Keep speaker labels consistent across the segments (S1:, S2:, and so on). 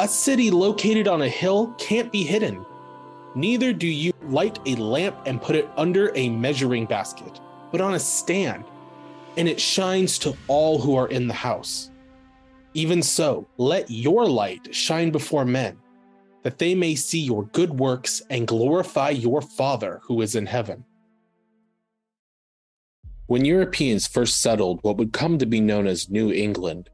S1: A city located on a hill can't be hidden. Neither do you light a lamp and put it under a measuring basket, but on a stand, and it shines to all who are in the house. Even so, let your light shine before men, that they may see your good works and glorify your Father who is in heaven. When Europeans first settled what would come to be known as New England,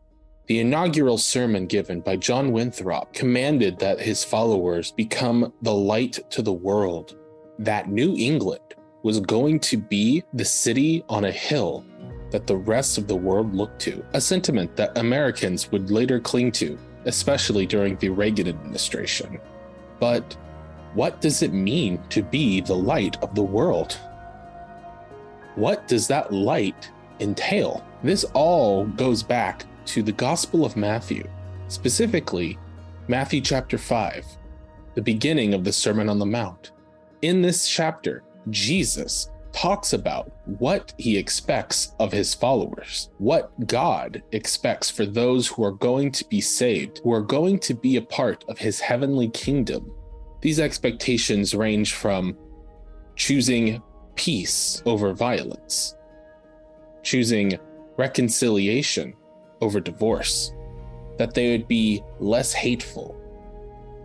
S1: the inaugural sermon given by John Winthrop commanded that his followers become the light to the world, that New England was going to be the city on a hill that the rest of the world looked to, a sentiment that Americans would later cling to, especially during the Reagan administration. But what does it mean to be the light of the world? What does that light entail? This all goes back to the Gospel of Matthew, specifically Matthew chapter 5, the beginning of the Sermon on the Mount. In this chapter, Jesus talks about what he expects of his followers, what God expects for those who are going to be saved, who are going to be a part of his heavenly kingdom. These expectations range from choosing peace over violence, choosing reconciliation over divorce, that they would be less hateful,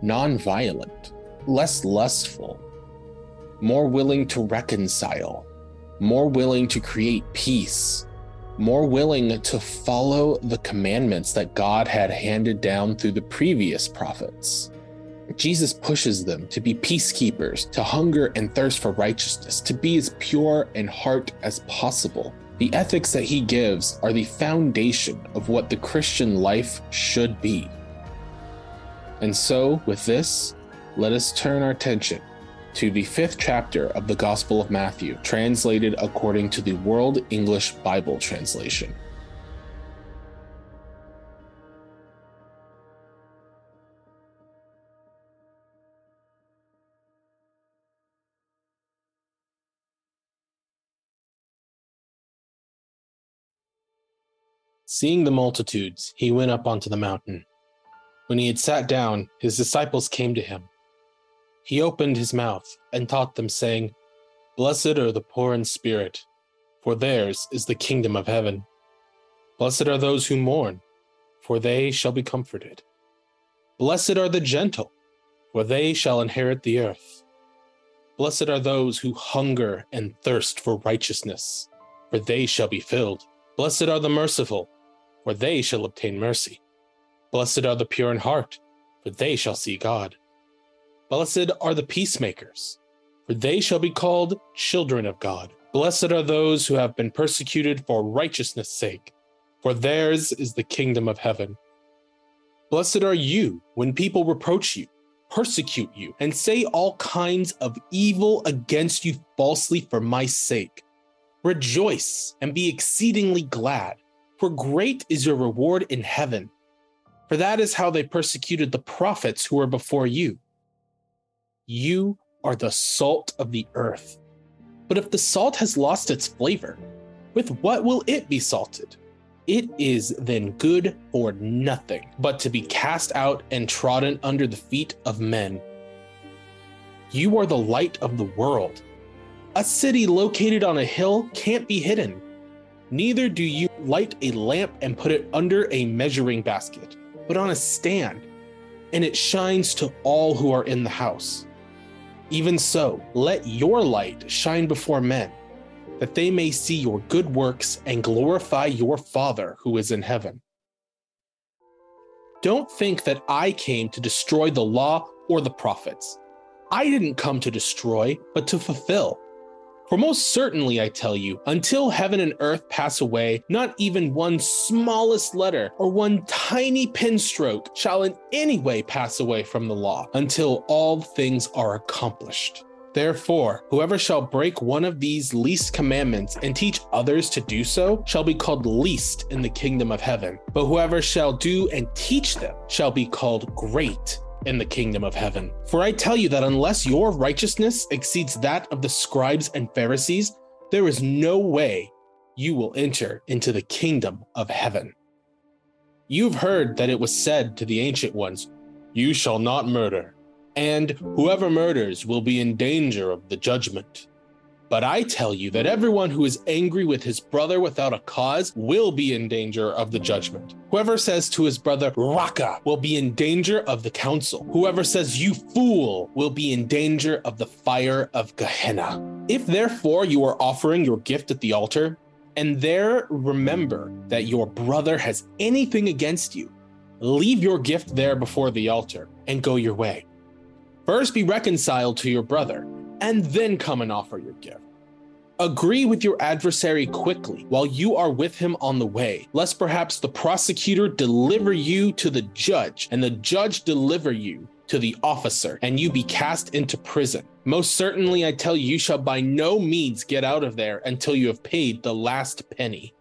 S1: non-violent, less lustful, more willing to reconcile, more willing to create peace, more willing to follow the commandments that God had handed down through the previous prophets. Jesus pushes them to be peacekeepers, to hunger and thirst for righteousness, to be as pure in heart as possible. The ethics that he gives are the foundation of what the Christian life should be. And so, with this, let us turn our attention to the fifth chapter of the Gospel of Matthew, translated according to the World English Bible Translation. Seeing the multitudes, he went up onto the mountain. When he had sat down, his disciples came to him. He opened his mouth and taught them, saying, Blessed are the poor in spirit, for theirs is the kingdom of heaven. Blessed are those who mourn, for they shall be comforted. Blessed are the gentle, for they shall inherit the earth. Blessed are those who hunger and thirst for righteousness, for they shall be filled. Blessed are the merciful, for they shall obtain mercy. Blessed are the pure in heart, for they shall see God. Blessed are the peacemakers, for they shall be called children of God. Blessed are those who have been persecuted for righteousness' sake, for theirs is the kingdom of heaven. Blessed are you when people reproach you, persecute you, and say all kinds of evil against you falsely for my sake. Rejoice and be exceedingly glad, for great is your reward in heaven. For that is how they persecuted the prophets who were before you. You are the salt of the earth. But if the salt has lost its flavor, with what will it be salted? It is then good for nothing but to be cast out and trodden under the feet of men. You are the light of the world. A city located on a hill can't be hidden. Neither do you light a lamp and put it under a measuring basket, but on a stand, and it shines to all who are in the house. Even so, let your light shine before men, that they may see your good works and glorify your Father who is in heaven. Don't think that I came to destroy the law or the prophets. I didn't come to destroy, but to fulfill. For most certainly, I tell you, until heaven and earth pass away, not even one smallest letter or one tiny pen stroke shall in any way pass away from the law until all things are accomplished. Therefore, whoever shall break one of these least commandments and teach others to do so shall be called least in the kingdom of heaven. But whoever shall do and teach them shall be called great in the kingdom of heaven. For I tell you that unless your righteousness exceeds that of the scribes and Pharisees, there is no way you will enter into the kingdom of heaven. You've heard that it was said to the ancient ones, You shall not murder, and whoever murders will be in danger of the judgment. But I tell you that everyone who is angry with his brother without a cause will be in danger of the judgment. Whoever says to his brother, Raca, will be in danger of the council. Whoever says, You fool, will be in danger of the fire of Gehenna. If therefore you are offering your gift at the altar, and there remember that your brother has anything against you, leave your gift there before the altar and go your way. First be reconciled to your brother and then come and offer your gift. Agree with your adversary quickly while you are with him on the way, lest perhaps the prosecutor deliver you to the judge, and the judge deliver you to the officer, and you be cast into prison. Most certainly, I tell you, you shall by no means get out of there until you have paid the last penny.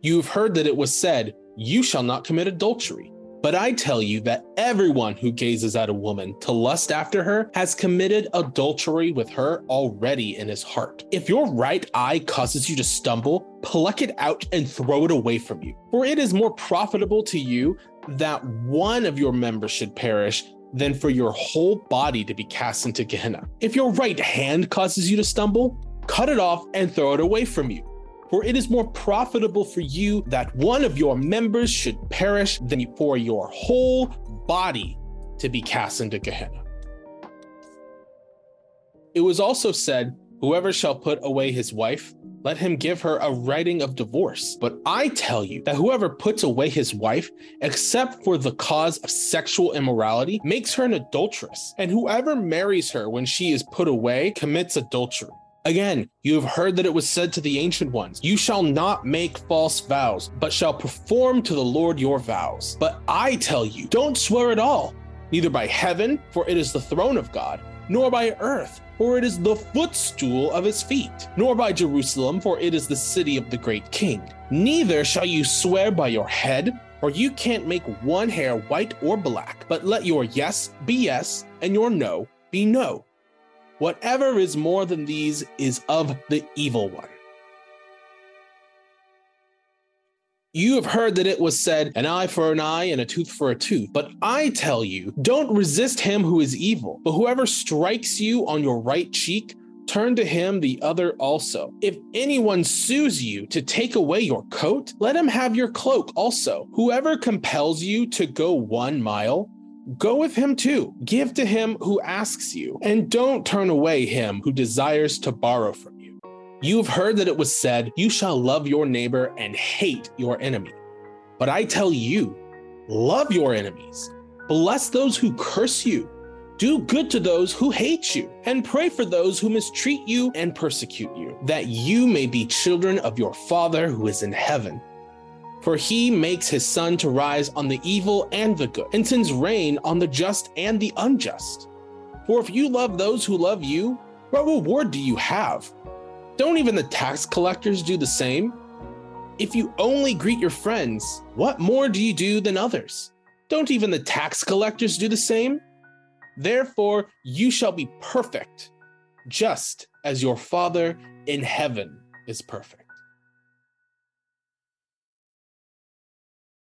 S1: You have heard that it was said, You shall not commit adultery. But I tell you that everyone who gazes at a woman to lust after her has committed adultery with her already in his heart. If your right eye causes you to stumble, pluck it out and throw it away from you. For it is more profitable to you that one of your members should perish than for your whole body to be cast into Gehenna. If your right hand causes you to stumble, cut it off and throw it away from you. For it is more profitable for you that one of your members should perish than for your whole body to be cast into Gehenna. It was also said, Whoever shall put away his wife, let him give her a writing of divorce. But I tell you that whoever puts away his wife, except for the cause of sexual immorality, makes her an adulteress. And whoever marries her when she is put away commits adultery. Again, you have heard that it was said to the ancient ones, You shall not make false vows, but shall perform to the Lord your vows. But I tell you, don't swear at all, neither by heaven, for it is the throne of God, nor by earth, for it is the footstool of his feet, nor by Jerusalem, for it is the city of the great king. Neither shall you swear by your head, for you can't make one hair white or black, but let your yes be yes, and your no be no Whatever is more than these is of the evil one. You have heard that it was said, an eye for an eye and a tooth for a tooth. But I tell you, don't resist him who is evil, but whoever strikes you on your right cheek, turn to him the other also. If anyone sues you to take away your coat, let him have your cloak also. Whoever compels you to go one mile, Go with him too. Give to him who asks you, and don't turn away him who desires to borrow from you. You've heard that it was said, You shall love your neighbor and hate your enemy. But I tell you, love your enemies, bless those who curse you, do good to those who hate you, and pray for those who mistreat you and persecute you, that you may be children of your Father who is in heaven. For he makes his sun to rise on the evil and the good, and sends rain on the just and the unjust. For if you love those who love you, what reward do you have? Don't even the tax collectors do the same? If you only greet your friends, what more do you do than others? Don't even the tax collectors do the same? Therefore, you shall be perfect, just as your Father in heaven is perfect.